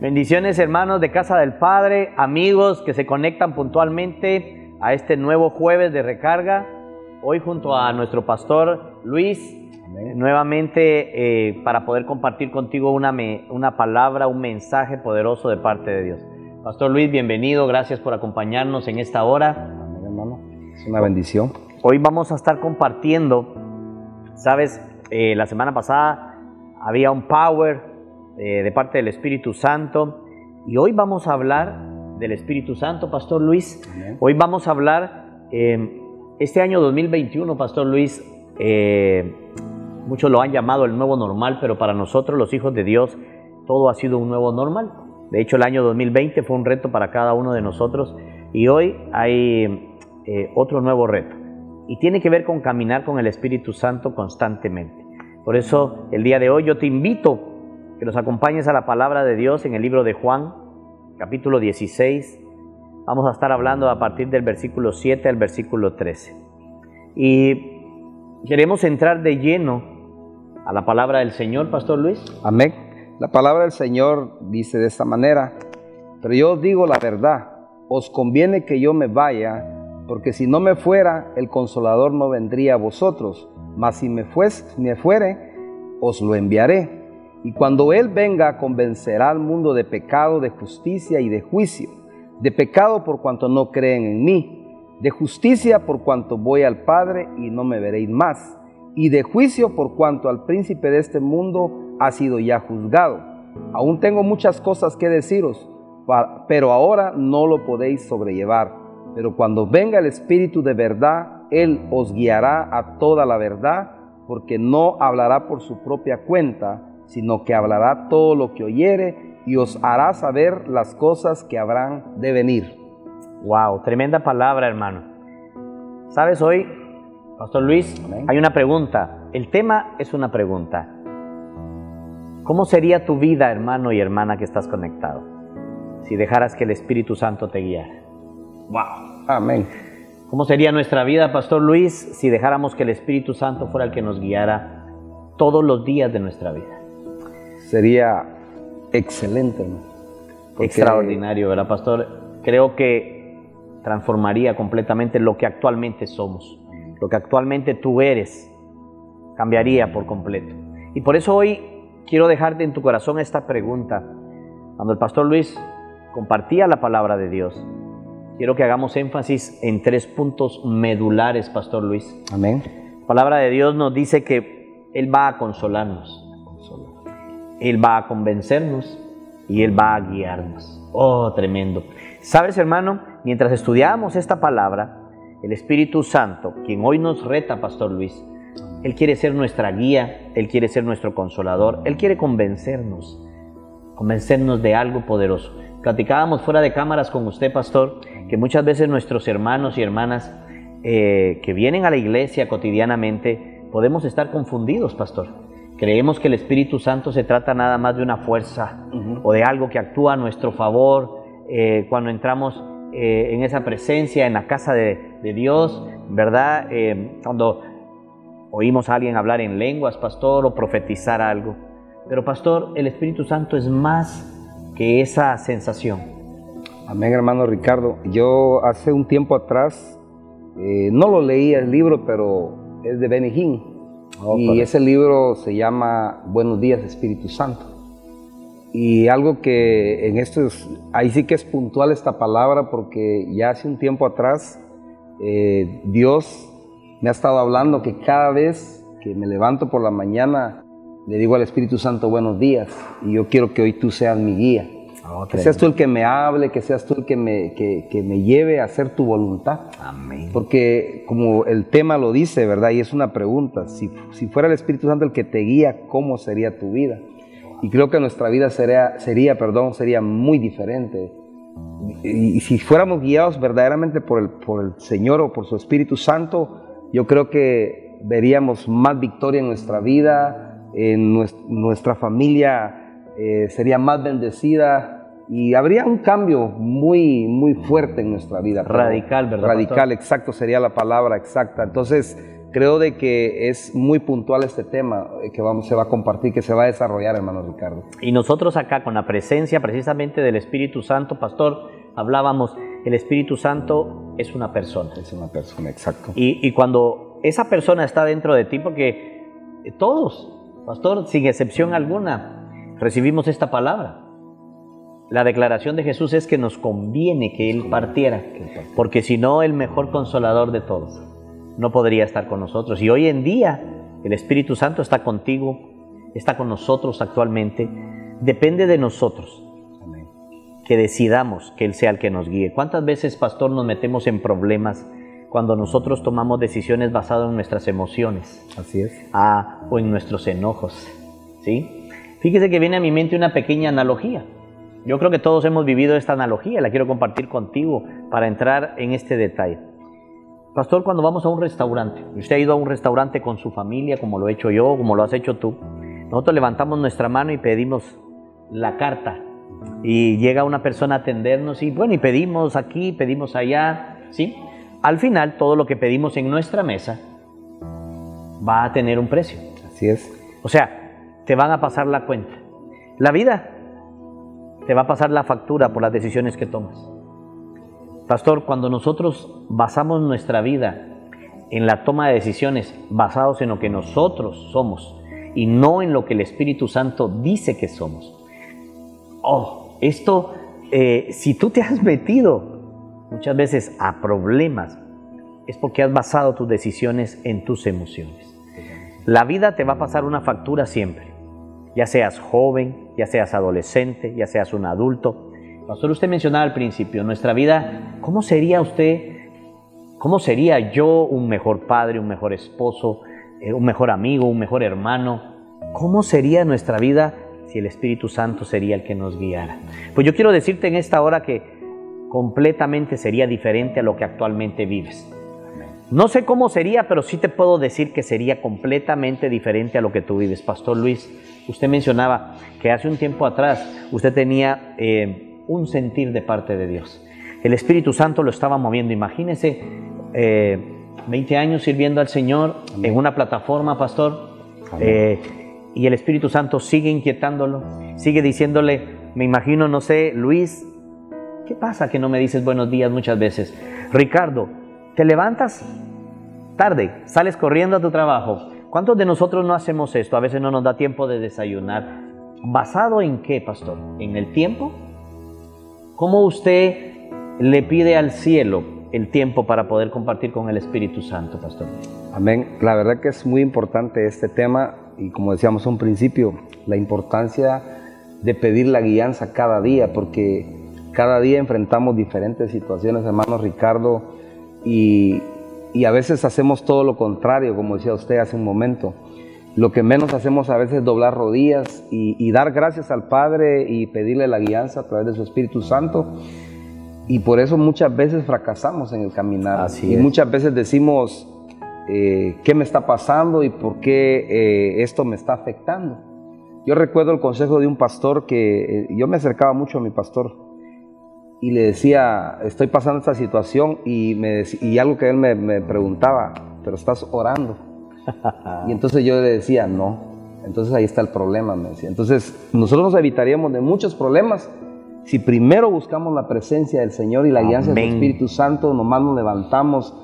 Bendiciones hermanos de Casa del Padre, amigos que se conectan puntualmente a este nuevo jueves de recarga. Hoy junto a nuestro pastor Luis, nuevamente eh, para poder compartir contigo una, una palabra, un mensaje poderoso de parte de Dios. Pastor Luis, bienvenido, gracias por acompañarnos en esta hora. Amén, hermano. Es una bendición. Hoy vamos a estar compartiendo, sabes, eh, la semana pasada había un power eh, de parte del Espíritu Santo. Y hoy vamos a hablar del Espíritu Santo, Pastor Luis. Hoy vamos a hablar, eh, este año 2021, Pastor Luis, eh, muchos lo han llamado el nuevo normal, pero para nosotros los hijos de Dios todo ha sido un nuevo normal. De hecho, el año 2020 fue un reto para cada uno de nosotros y hoy hay otro nuevo reto. Y tiene que ver con caminar con el Espíritu Santo constantemente. Por eso el día de hoy yo te invito que nos acompañes a la palabra de Dios en el libro de Juan, capítulo 16. Vamos a estar hablando a partir del versículo 7 al versículo 13. Y queremos entrar de lleno a la palabra del Señor, Pastor Luis. Amén. La palabra del Señor dice de esta manera, pero yo digo la verdad, os conviene que yo me vaya, porque si no me fuera, el consolador no vendría a vosotros, mas si me, me fuere, os lo enviaré. Y cuando Él venga, convencerá al mundo de pecado, de justicia y de juicio. De pecado por cuanto no creen en mí. De justicia por cuanto voy al Padre y no me veréis más. Y de juicio por cuanto al príncipe de este mundo ha sido ya juzgado. Aún tengo muchas cosas que deciros, pero ahora no lo podéis sobrellevar. Pero cuando venga el Espíritu de verdad, Él os guiará a toda la verdad, porque no hablará por su propia cuenta sino que hablará todo lo que oyere y os hará saber las cosas que habrán de venir. Wow, tremenda palabra, hermano. ¿Sabes hoy, Pastor Luis? Hay una pregunta. El tema es una pregunta. ¿Cómo sería tu vida, hermano y hermana que estás conectado, si dejaras que el Espíritu Santo te guiara? Wow. Amén. ¿Cómo sería nuestra vida, Pastor Luis, si dejáramos que el Espíritu Santo fuera el que nos guiara todos los días de nuestra vida? Sería excelente. Extraordinario, ¿verdad, pastor? Creo que transformaría completamente lo que actualmente somos, lo que actualmente tú eres, cambiaría por completo. Y por eso hoy quiero dejarte en tu corazón esta pregunta. Cuando el pastor Luis compartía la palabra de Dios, quiero que hagamos énfasis en tres puntos medulares, pastor Luis. Amén. La palabra de Dios nos dice que Él va a consolarnos. Él va a convencernos y Él va a guiarnos. Oh, tremendo. Sabes, hermano, mientras estudiamos esta palabra, el Espíritu Santo, quien hoy nos reta, Pastor Luis, Él quiere ser nuestra guía, Él quiere ser nuestro consolador, Él quiere convencernos, convencernos de algo poderoso. Platicábamos fuera de cámaras con usted, Pastor, que muchas veces nuestros hermanos y hermanas eh, que vienen a la iglesia cotidianamente, podemos estar confundidos, Pastor Creemos que el Espíritu Santo se trata nada más de una fuerza o de algo que actúa a nuestro favor eh, cuando entramos eh, en esa presencia, en la casa de, Dios, ¿verdad? Eh, cuando oímos a alguien hablar en lenguas, pastor, o profetizar algo. Pero, pastor, el Espíritu Santo es más que esa sensación. Amén, hermano Ricardo. Yo hace un tiempo atrás, no lo leí el libro, pero es de Benny Hinn Oh, y ese libro se llama Buenos días Espíritu Santo. Y algo que en esto, ahí sí que es puntual esta palabra porque ya hace un tiempo atrás eh, Dios me ha estado hablando que cada vez que me levanto por la mañana le digo al Espíritu Santo buenos días y yo quiero que hoy tú seas mi guía. Que seas tú el que me hable, que seas tú el que me, que, me lleve a hacer tu voluntad. Amén. Porque como el tema lo dice, ¿verdad? Y es una pregunta, si, si fuera el Espíritu Santo el que te guía, ¿cómo sería tu vida? Y creo que nuestra vida sería, sería, perdón, sería muy diferente. Y, si fuéramos guiados verdaderamente por el, por el Señor o por su Espíritu Santo, yo creo que veríamos más victoria en nuestra vida, en nuestra, familia eh, sería más bendecida, y habría un cambio muy, muy fuerte en nuestra vida. Radical, ¿verdad? Radical, exacto, sería la palabra exacta. Entonces, creo de que es muy puntual este tema eh, que vamos, se va a compartir, que se va a desarrollar, hermano Ricardo. Y nosotros acá con la presencia precisamente del Espíritu Santo, pastor, hablábamos, el Espíritu Santo es una persona. Es una persona, exacto. Y, y cuando esa persona está dentro de ti, porque todos, pastor, sin excepción alguna, recibimos esta palabra. La declaración de Jesús es que nos conviene que Él partiera, porque si no, el mejor consolador de todos no podría estar con nosotros. Y hoy en día el Espíritu Santo está contigo, está con nosotros actualmente. Depende de nosotros que decidamos que Él sea el que nos guíe. ¿Cuántas veces, pastor, nos metemos en problemas cuando nosotros tomamos decisiones basadas en nuestras emociones? Así es. Ah, o en nuestros enojos. ¿Sí? Fíjese que viene a mi mente una pequeña analogía. Yo creo que todos hemos vivido esta analogía, la quiero compartir contigo para entrar en este detalle. Pastor, cuando vamos a un restaurante, usted ha ido a un restaurante con su familia, como lo he hecho yo, como lo has hecho tú, nosotros levantamos nuestra mano y pedimos la carta. Y llega una persona a atendernos y bueno, y pedimos aquí, pedimos allá, ¿sí? Al final, todo lo que pedimos en nuestra mesa va a tener un precio. Así es. O sea, te van a pasar la cuenta. La vida te va a pasar la factura por las decisiones que tomas. Pastor, cuando nosotros basamos nuestra vida en la toma de decisiones basados en lo que nosotros somos y no en lo que el Espíritu Santo dice que somos. Oh, esto, eh, si tú te has metido muchas veces a problemas, es porque has basado tus decisiones en tus emociones. La vida te va a pasar una factura siempre, ya seas joven, ya seas adolescente, ya seas un adulto. Pastor, usted mencionaba al principio, nuestra vida, ¿cómo sería usted, cómo sería yo un mejor padre, un mejor esposo, eh, un mejor amigo, un mejor hermano? ¿Cómo sería nuestra vida si el Espíritu Santo sería el que nos guiara? Pues yo quiero decirte en esta hora que completamente sería diferente a lo que actualmente vives. No sé cómo sería, pero sí te puedo decir que sería completamente diferente a lo que tú vives. Pastor Luis, usted mencionaba que hace un tiempo atrás usted tenía eh, un sentir de parte de Dios. El Espíritu Santo lo estaba moviendo. Imagínese eh, 20 años sirviendo al Señor en una plataforma, pastor, eh, y el Espíritu Santo sigue inquietándolo, sigue diciéndole, me imagino, no sé, Luis, ¿qué pasa que no me dices buenos días muchas veces? Ricardo, te levantas tarde, sales corriendo a tu trabajo. ¿Cuántos de nosotros no hacemos esto? A veces no nos da tiempo de desayunar. ¿Basado en qué, pastor? ¿En el tiempo? ¿Cómo usted le pide al cielo el tiempo para poder compartir con el Espíritu Santo, pastor? Amén. La verdad que es muy importante este tema y como decíamos un principio, la importancia de pedir la guianza cada día, porque cada día enfrentamos diferentes situaciones, hermano Ricardo y, a veces hacemos todo lo contrario, como decía usted hace un momento. Lo que menos hacemos a veces es doblar rodillas y, dar gracias al Padre y pedirle la guianza a través de su Espíritu Santo. Y por eso muchas veces fracasamos en el caminar. Así y es. muchas veces decimos, eh, ¿qué me está pasando y por qué eh, esto me está afectando? Yo recuerdo el consejo de un pastor que eh, yo me acercaba mucho a mi pastor y le decía, estoy pasando esta situación y, me y algo que él me, me preguntaba, pero estás orando. y entonces yo le decía, no. Entonces ahí está el problema, me decía. Entonces nosotros nos evitaríamos de muchos problemas si primero buscamos la presencia del Señor y la guianza del Amén. Espíritu Santo, nomás nos levantamos,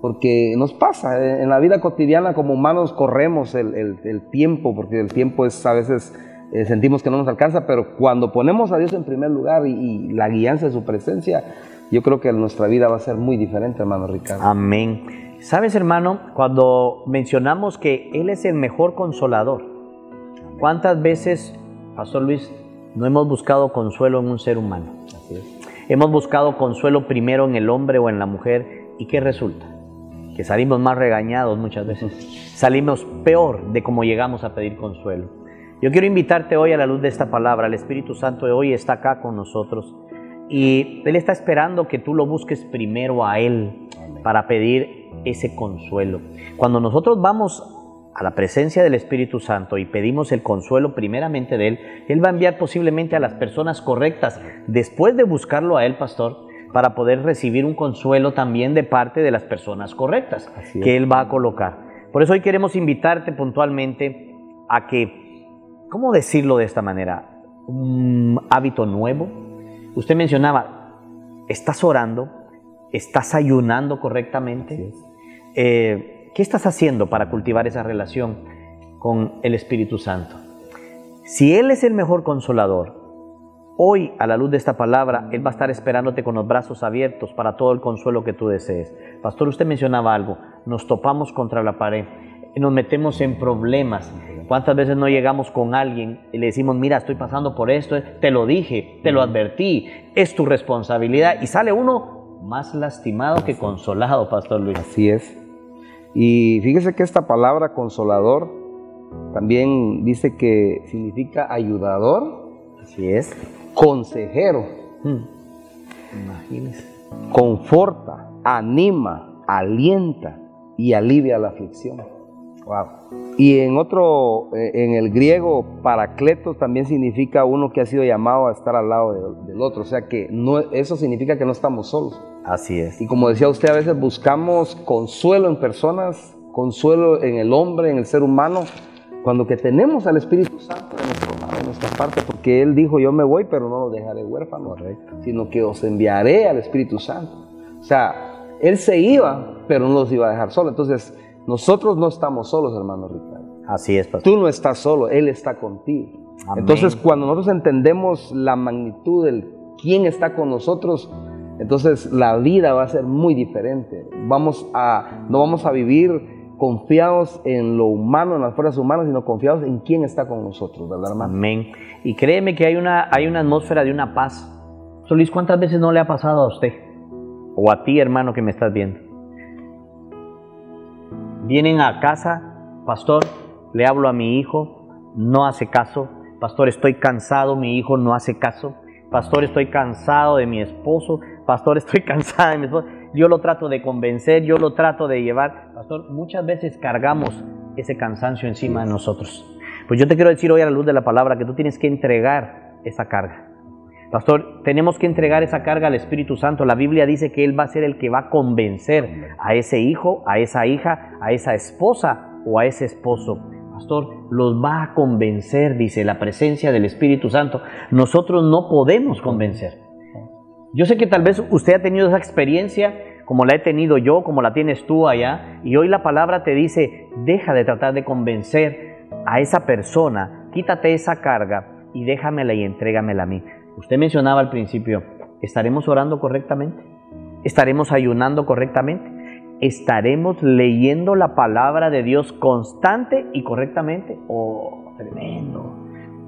porque nos pasa, eh, en la vida cotidiana como humanos corremos el, el- el tiempo, porque el tiempo es a veces eh, sentimos que no nos alcanza, pero cuando ponemos a Dios en primer lugar y, y la guianza de su presencia, yo creo que nuestra vida va a ser muy diferente, hermano Ricardo. Amén. Sabes, hermano, cuando mencionamos que Él es el mejor consolador, ¿cuántas veces, Pastor Luis, no hemos buscado consuelo en un ser humano? Así es. Hemos buscado consuelo primero en el hombre o en la mujer, ¿y qué resulta? Que salimos más regañados muchas veces. Salimos peor de cómo llegamos a pedir consuelo. Yo quiero invitarte hoy a la luz de esta palabra. El Espíritu Santo de hoy está acá con nosotros y Él está esperando que tú lo busques primero a Él para pedir ese consuelo. Cuando nosotros vamos a la presencia del Espíritu Santo y pedimos el consuelo primeramente de Él, Él va a enviar posiblemente a las personas correctas después de buscarlo a Él, pastor, para poder recibir un consuelo también de parte de las personas correctas es. que Él va a colocar. Por eso hoy queremos invitarte puntualmente a que, ¿cómo decirlo de esta manera? Un hábito nuevo. Usted mencionaba, ¿estás orando? ¿Estás ayunando correctamente? Eh, ¿Qué estás haciendo para cultivar esa relación con el Espíritu Santo? Si Él es el mejor consolador, Hoy, a la luz de esta palabra, Él va a estar esperándote con los brazos abiertos para todo el consuelo que tú desees. Pastor, usted mencionaba algo, nos topamos contra la pared, nos metemos en problemas. ¿Cuántas veces no llegamos con alguien y le decimos, mira, estoy pasando por esto, te lo dije, te lo advertí, es tu responsabilidad? Y sale uno más lastimado que consolado, Pastor Luis. Así es. Y fíjese que esta palabra consolador también dice que significa ayudador. Así es consejero. Hmm. Imagínese. Conforta, anima, alienta y alivia la aflicción. Wow. Y en otro, eh, en el griego, paracletos también significa uno que ha sido llamado a estar al lado del otro. O sea que no, eso significa que no estamos solos. Así es. Y como decía usted, a veces buscamos consuelo en personas, consuelo en el hombre, en el ser humano, cuando que tenemos al Espíritu Santo en nuestro nuestra parte, porque Él dijo, yo me voy, pero no los dejaré huérfanos, sino que os enviaré al Espíritu Santo. O sea, Él se iba, pero no los iba a dejar solos. Entonces, nosotros no estamos solos, hermano Ricardo. Así es, Tú no estás solo, Él está contigo. Entonces, cuando nosotros entendemos la magnitud del quién está con nosotros, entonces la vida va a ser muy diferente. Vamos a, no vamos a vivir confiados en lo humano, en las fuerzas humanas, sino confiados en quién está con nosotros, ¿verdad, hermano? Amén. Y créeme que hay una, hay una atmósfera de una paz. Solís, ¿cuántas veces no le ha pasado a usted? O a ti, hermano, que me estás viendo. Vienen a casa, pastor, le hablo a mi hijo, no hace caso. Pastor, estoy cansado, mi hijo no hace caso. Pastor, estoy cansado de mi esposo. Pastor, estoy cansada de mi esposo yo lo trato de convencer, yo lo trato de llevar. Pastor, muchas veces cargamos ese cansancio encima de nosotros. Pues yo te quiero decir hoy a la luz de la palabra que tú tienes que entregar esa carga. Pastor, tenemos que entregar esa carga al Espíritu Santo. La Biblia dice que Él va a ser el que va a convencer a ese hijo, a esa hija, a esa esposa o a ese esposo. Pastor, los va a convencer, dice la presencia del Espíritu Santo. Nosotros no podemos convencer. Yo sé que tal vez usted ha tenido esa experiencia como la he tenido yo, como la tienes tú allá, y hoy la palabra te dice, deja de tratar de convencer a esa persona, quítate esa carga y déjamela y entrégamela a mí. Usted mencionaba al principio, ¿estaremos orando correctamente? ¿Estaremos ayunando correctamente? ¿Estaremos leyendo la palabra de Dios constante y correctamente? Oh, tremendo.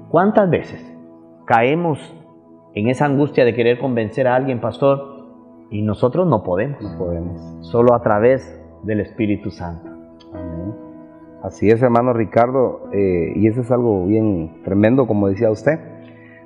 ¿Cuántas veces caemos en esa angustia de querer convencer a alguien, pastor, y nosotros no podemos. No podemos. Solo a través del Espíritu Santo. Amén. Así es, hermano Ricardo, eh, y eso es algo bien tremendo, como decía usted.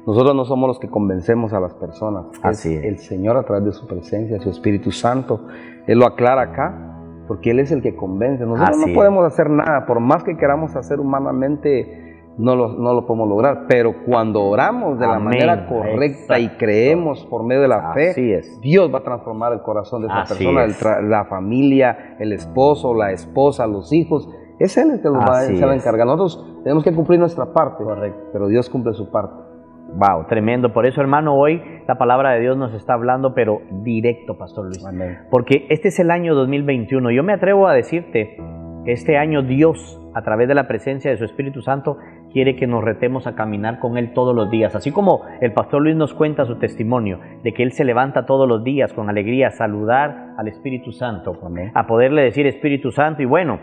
Nosotros no somos los que convencemos a las personas. Así es. El Señor a través de su presencia, su Espíritu Santo. Él lo aclara acá, porque Él es el que convence. Nosotros no podemos hacer nada, por más que queramos hacer humanamente no lo, no lo podemos lograr. Pero cuando oramos de la manera correcta y creemos por medio de la fe, Dios va a transformar el corazón de esa persona, la familia, el esposo, la esposa, los hijos. Es Él el que nos va, a encargar. Nosotros tenemos que cumplir nuestra parte, Correcto. pero Dios cumple su parte. Wow, tremendo. Por eso, hermano, hoy la palabra de Dios nos está hablando, pero directo, Pastor Luis. Porque este es el año 2021. Yo me atrevo a decirte que este año Dios, a través de la presencia de su Espíritu Santo, quiere que nos retemos a caminar con Él todos los días. Así como el pastor Luis nos cuenta su testimonio de que Él se levanta todos los días con alegría a saludar al Espíritu Santo, a poderle decir Espíritu Santo y bueno,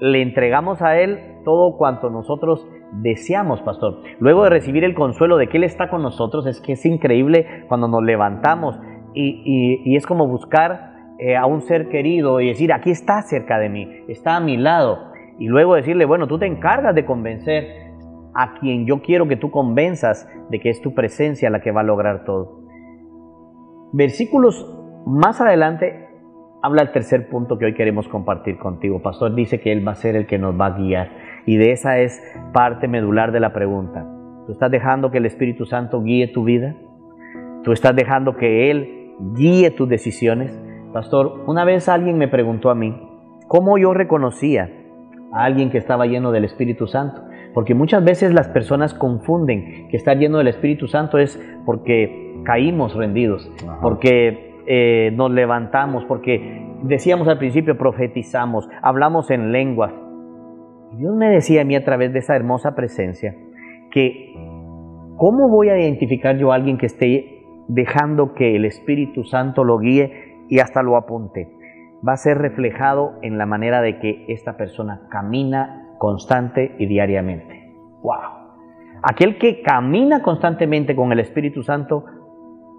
le entregamos a Él todo cuanto nosotros deseamos, pastor. Luego de recibir el consuelo de que Él está con nosotros, es que es increíble cuando nos levantamos y, es como buscar eh, a un ser querido y decir, aquí está cerca de mí, está a mi lado. Y luego decirle, bueno, tú te encargas de convencer a quien yo quiero que tú convenzas de que es tu presencia la que va a lograr todo. Versículos más adelante habla el tercer punto que hoy queremos compartir contigo. Pastor dice que Él va a ser el que nos va a guiar y de esa es parte medular de la pregunta. ¿Tú estás dejando que el Espíritu Santo guíe tu vida? ¿Tú estás dejando que Él guíe tus decisiones? Pastor, una vez alguien me preguntó a mí, ¿cómo yo reconocía a alguien que estaba lleno del Espíritu Santo. Porque muchas veces las personas confunden que estar lleno del Espíritu Santo es porque caímos rendidos, porque eh, nos levantamos, porque decíamos al principio, profetizamos, hablamos en lenguas. Dios me decía a mí a través de esa hermosa presencia que ¿cómo voy a identificar yo a alguien que esté dejando que el Espíritu Santo lo guíe y hasta lo apunte? Va a ser reflejado en la manera de que esta persona camina constante y diariamente. ¡Wow! Aquel que camina constantemente con el Espíritu Santo,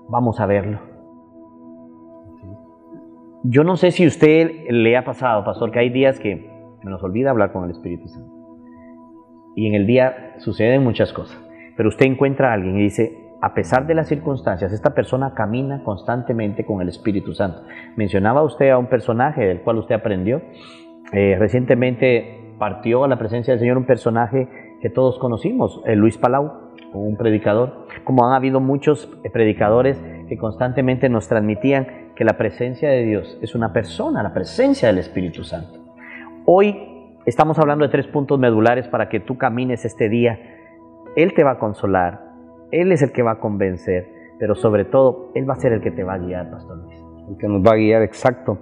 vamos a verlo. Yo no sé si usted le ha pasado, pastor, que hay días que me nos olvida hablar con el Espíritu Santo. Y en el día suceden muchas cosas. Pero usted encuentra a alguien y dice, a pesar de las circunstancias, esta persona camina constantemente con el Espíritu Santo. Mencionaba usted a un personaje del cual usted aprendió. Eh, recientemente partió a la presencia del Señor un personaje que todos conocimos, el Luis Palau, un predicador. Como han habido muchos predicadores que constantemente nos transmitían que la presencia de Dios es una persona, la presencia del Espíritu Santo. Hoy estamos hablando de tres puntos medulares para que tú camines este día. Él te va a consolar, él es el que va a convencer, pero sobre todo, Él va a ser el que te va a guiar, Pastor Luis. El que nos va a guiar, exacto.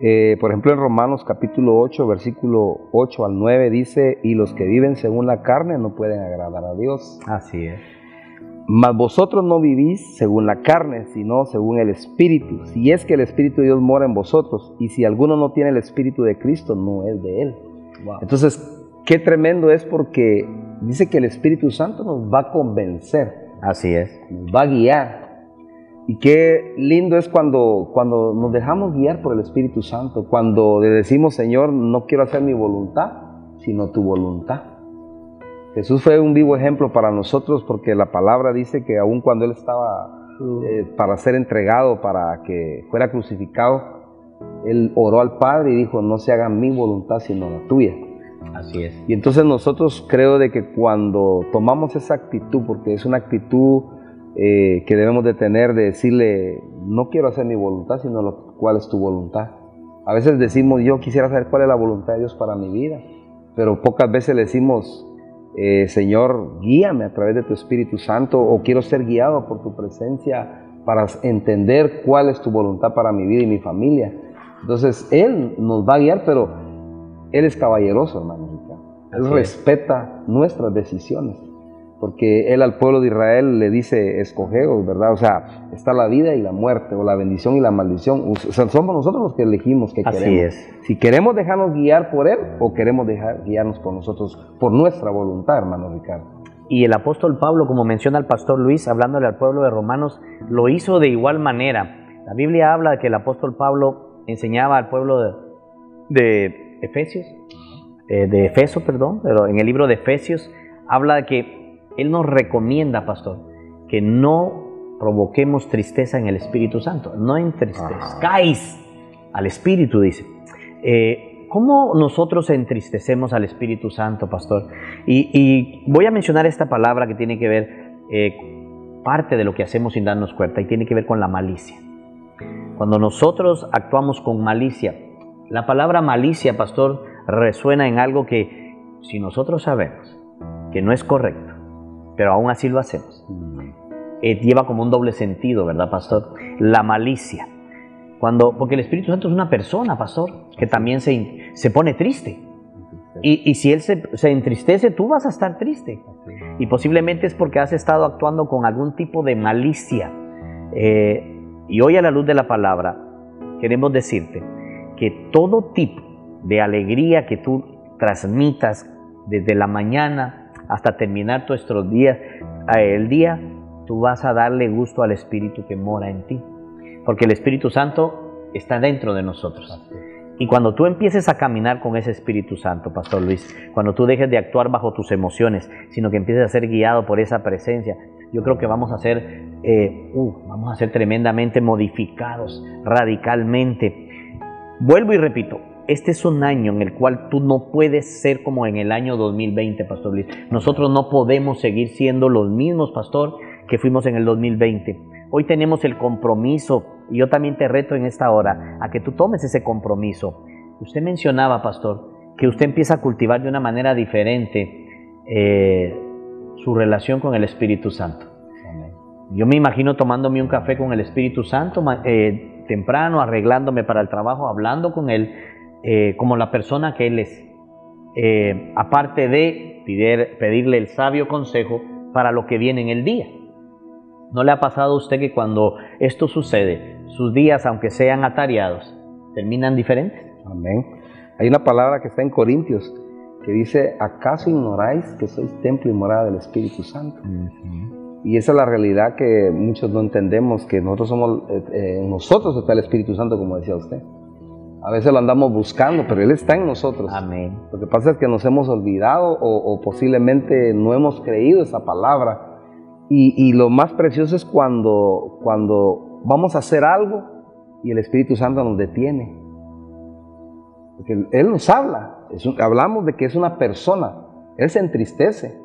Eh, por ejemplo, en Romanos capítulo 8, versículo 8 al 9 dice, y los que viven según la carne no pueden agradar a Dios. Así es. Mas vosotros no vivís según la carne, sino según el Espíritu. Si es que el Espíritu de Dios mora en vosotros, y si alguno no tiene el Espíritu de Cristo, no es de Él. Entonces, qué tremendo es porque dice que el Espíritu Santo nos va a convencer. Así es. Nos va a guiar. Y qué lindo es cuando, cuando nos dejamos guiar por el Espíritu Santo, cuando le decimos, Señor, no quiero hacer mi voluntad, sino tu voluntad. Jesús fue un vivo ejemplo para nosotros porque la palabra dice que aun cuando Él estaba eh, para ser entregado, para que fuera crucificado, Él oró al Padre y dijo, no se haga mi voluntad sino la tuya. Así es. Y entonces nosotros creo de que cuando tomamos esa actitud, porque es una actitud eh, que debemos de tener, de decirle, no quiero hacer mi voluntad, sino lo, cuál es tu voluntad. A veces decimos, yo quisiera saber cuál es la voluntad de Dios para mi vida, pero pocas veces le decimos, eh, Señor, guíame a través de tu Espíritu Santo, o quiero ser guiado por tu presencia para entender cuál es tu voluntad para mi vida y mi familia. Entonces, Él nos va a guiar, pero él es caballeroso, hermano Él respeta nuestras decisiones. Porque Él al pueblo de Israel le dice, escogeos, ¿verdad? O sea, está la vida y la muerte, o la bendición y la maldición. O sea, somos nosotros los que elegimos qué Así queremos. es. Si queremos dejarnos guiar por Él, o queremos dejar guiarnos por nosotros, por nuestra voluntad, hermano Ricardo. Y el apóstol Pablo, como menciona el pastor Luis, hablándole al pueblo de Romanos, lo hizo de igual manera. La Biblia habla de que el apóstol Pablo enseñaba al pueblo de, de Efesios, eh, de Efeso, perdón, pero en el libro de Efesios habla de que Él nos recomienda, pastor, que no provoquemos tristeza en el Espíritu Santo, no entristezcáis al Espíritu, dice. Eh, ¿Cómo nosotros entristecemos al Espíritu Santo, pastor? Y, voy a mencionar esta palabra que tiene que ver eh, parte de lo que hacemos sin darnos cuenta y tiene que ver con la malicia. Cuando nosotros actuamos con malicia, la palabra malicia, pastor, resuena en algo que si nosotros sabemos que no es correcto, pero aún así lo hacemos, eh, lleva como un doble sentido, ¿verdad, pastor? La malicia. Cuando, porque el Espíritu Santo es una persona, pastor, que también se, se pone triste. Y, si Él se, entristece, tú vas a estar triste. Y posiblemente es porque has estado actuando con algún tipo de malicia. Eh, y hoy a la luz de la palabra, queremos decirte que todo tipo de alegría que tú transmitas desde la mañana hasta terminar nuestros días, el día, tú vas a darle gusto al Espíritu que mora en ti. Porque el Espíritu Santo está dentro de nosotros. Y cuando tú empieces a caminar con ese Espíritu Santo, Pastor Luis, cuando tú dejes de actuar bajo tus emociones, sino que empieces a ser guiado por esa presencia, yo creo que vamos a ser, eh, uh, vamos a ser tremendamente modificados radicalmente Vuelvo y repito, este es un año en el cual tú no puedes ser como en el año 2020, Pastor Luis. Nosotros no podemos seguir siendo los mismos, Pastor, que fuimos en el 2020. Hoy tenemos el compromiso, y yo también te reto en esta hora a que tú tomes ese compromiso. Usted mencionaba, Pastor, que usted empieza a cultivar de una manera diferente eh, su relación con el Espíritu Santo. Yo me imagino tomándome un café con el Espíritu Santo eh, temprano, arreglándome para el trabajo, hablando con Él eh, como la persona que Él es. aparte de pedirle el sabio consejo para lo que viene en el día. ¿No le ha pasado a usted que cuando esto sucede, sus días, aunque sean atareados, terminan diferentes? Amén. Hay una palabra que está en Corintios que dice, ¿acaso ignoráis que sois templo y morada del Espíritu Santo? Y esa es la realidad que muchos no entendemos, que nosotros somos, eh, eh, nosotros está el Espíritu Santo, como decía usted. A veces lo andamos buscando, pero Él está en nosotros. Amén. Lo que pasa es que nos hemos olvidado o, posiblemente no hemos creído esa palabra. Y, lo más precioso es cuando, cuando vamos a hacer algo y el Espíritu Santo nos detiene. Porque Él nos habla. hablamos de que es una persona. Él se entristece.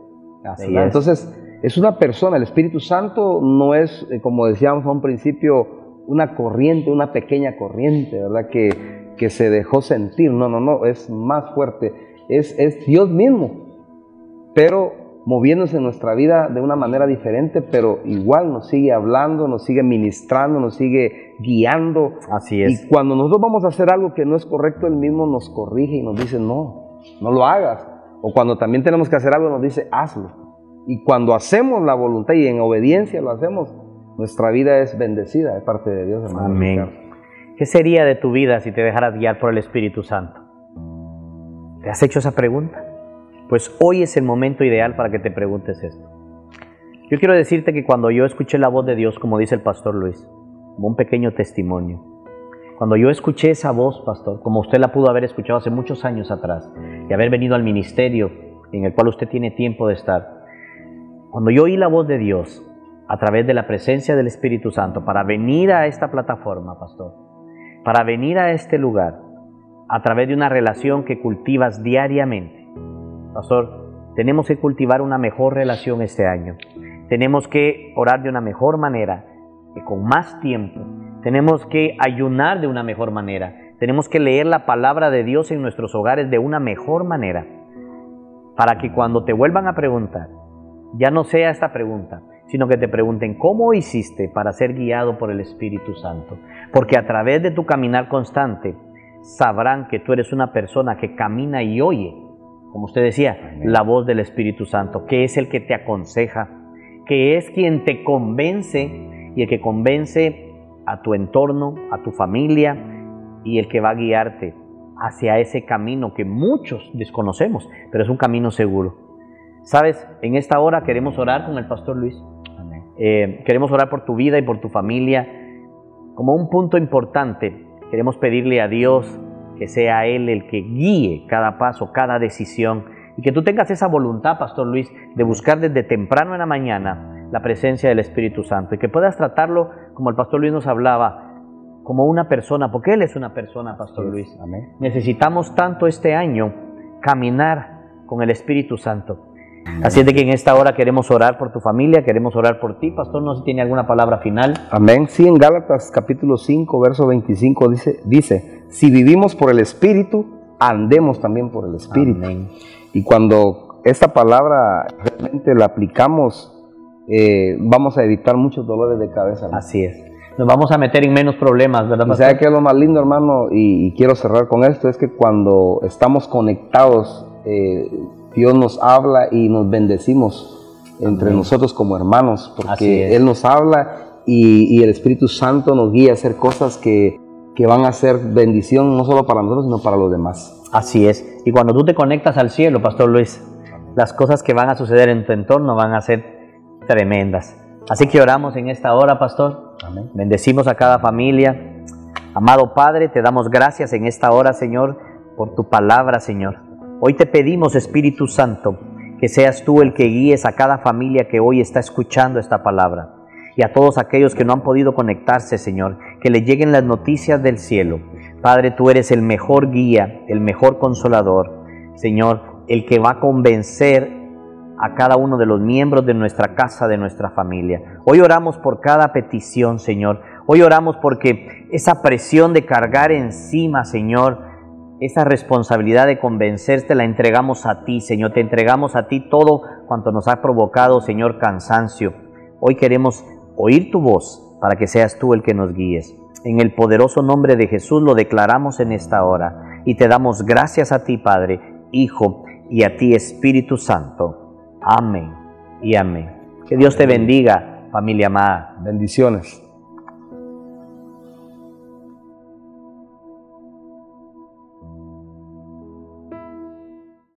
Entonces, es una persona. El Espíritu Santo no es, eh, como decíamos a un principio, una corriente, una pequeña corriente, ¿verdad? Que, que se dejó sentir. No, no, no, es más fuerte. Es, es Dios mismo, pero moviéndose en nuestra vida de una manera diferente, pero igual nos sigue hablando, nos sigue ministrando, nos sigue guiando. Así es. Y cuando nosotros vamos a hacer algo que no es correcto, Él mismo nos corrige y nos dice, no, no lo hagas. O cuando también tenemos que hacer algo, nos dice, hazlo. Y cuando hacemos la voluntad y en obediencia lo hacemos, nuestra vida es bendecida de parte de Dios. Hermano Amén. ¿Qué sería de tu vida si te dejaras guiar por el Espíritu Santo? ¿Te has hecho esa pregunta? Pues hoy es el momento ideal para que te preguntes esto. Yo quiero decirte que cuando yo escuché la voz de Dios, como dice el pastor Luis, como un pequeño testimonio, cuando yo escuché esa voz, pastor, como usted la pudo haber escuchado hace muchos años atrás y haber venido al ministerio en el cual usted tiene tiempo de estar, cuando yo oí la voz de Dios a través de la presencia del Espíritu Santo para venir a esta plataforma, pastor, para venir a este lugar a través de una relación que cultivas diariamente. Pastor, tenemos que cultivar una mejor relación este año. Tenemos que orar de una mejor manera, con más tiempo. Tenemos que ayunar de una mejor manera. Tenemos que leer la palabra de Dios en nuestros hogares de una mejor manera. Para que cuando te vuelvan a preguntar, ya no sea esta pregunta, sino que te pregunten cómo hiciste para ser guiado por el Espíritu Santo. Porque a través de tu caminar constante sabrán que tú eres una persona que camina y oye, como usted decía, la voz del Espíritu Santo, que es el que te aconseja, que es quien te convence y el que convence a tu entorno, a tu familia y el que va a guiarte hacia ese camino que muchos desconocemos, pero es un camino seguro. Sabes, en esta hora queremos orar con el pastor Luis eh, queremos orar por tu vida y por tu familia. Como un punto importante, queremos pedirle a Dios que sea Él el que guíe cada paso, cada decisión, y que tú tengas esa voluntad, Pastor Luis, de buscar desde temprano en la mañana la presencia del Espíritu Santo, y que puedas tratarlo, como el Pastor Luis nos hablaba, como una persona, porque Él es una persona, Pastor Luis. Necesitamos tanto este año caminar con el Espíritu Santo. Así es de que en esta hora queremos orar por tu familia, queremos orar por ti. Pastor, no sé si tiene alguna palabra final. Amén. Sí, en Gálatas capítulo 5, verso 25 dice, dice, si vivimos por el Espíritu, andemos también por el Espíritu. Amén. Y cuando esta palabra realmente la aplicamos, eh, vamos a evitar muchos dolores de cabeza. Así es. Nos vamos a meter en menos problemas, ¿verdad? Y sabe que es lo más lindo, hermano, y, quiero cerrar con esto, es que cuando estamos conectados, eh, Dios nos habla y nos bendecimos entre nosotros como hermanos, porque Él nos habla y, el Espíritu Santo nos guía a hacer cosas que, van a ser bendición no solo para nosotros, sino para los demás. Así es. Y cuando tú te conectas al cielo, Pastor Luis, las cosas que van a suceder en tu entorno van a ser tremendas. Así que oramos en esta hora, Pastor. Bendecimos a cada familia. Amado Padre, te damos gracias en esta hora, Señor, por tu palabra, Señor. Hoy te pedimos, Espíritu Santo, que seas tú el que guíes a cada familia que hoy está escuchando esta palabra y a todos aquellos que no han podido conectarse, Señor, que le lleguen las noticias del cielo. Padre, tú eres el mejor guía, el mejor consolador, Señor, el que va a convencer a cada uno de los miembros de nuestra casa, de nuestra familia. Hoy oramos por cada petición, Señor. Hoy oramos porque esa presión de cargar encima, Señor, esa responsabilidad de convencerte la entregamos a ti, Señor. Te entregamos a ti todo cuanto nos ha provocado, Señor, cansancio. Hoy queremos oír tu voz para que seas tú el que nos guíes. En el poderoso nombre de Jesús lo declaramos en esta hora y te damos gracias a ti, Padre, Hijo y a ti, Espíritu Santo. Amén y amén. Que Dios te bendiga, familia amada. Bendiciones.